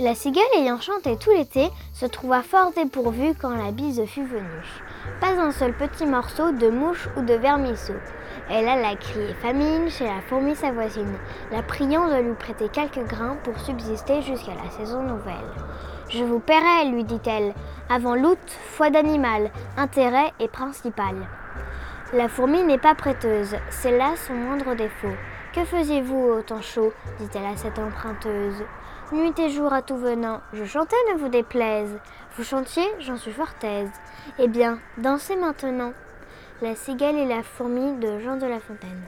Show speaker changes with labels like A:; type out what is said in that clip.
A: La cigale ayant chanté tout l'été se trouva fort dépourvue quand la bise fut venue. Pas un seul petit morceau de mouche ou de vermisseau. Elle alla crier famine chez la fourmi sa voisine, la priant de lui prêter quelques grains pour subsister jusqu'à la saison nouvelle. Je vous paierai, lui dit-elle, avant l'août, foi d'animal, intérêt et principal. La fourmi n'est pas prêteuse, c'est là son moindre défaut. Que faisiez-vous au temps chaud dit-elle à cette emprunteuse. Nuit et jour à tout venant, je chantais, ne vous déplaise. Vous chantiez, j'en suis fort aise. Eh bien, dansez maintenant. La cigale et la fourmi de Jean de La Fontaine.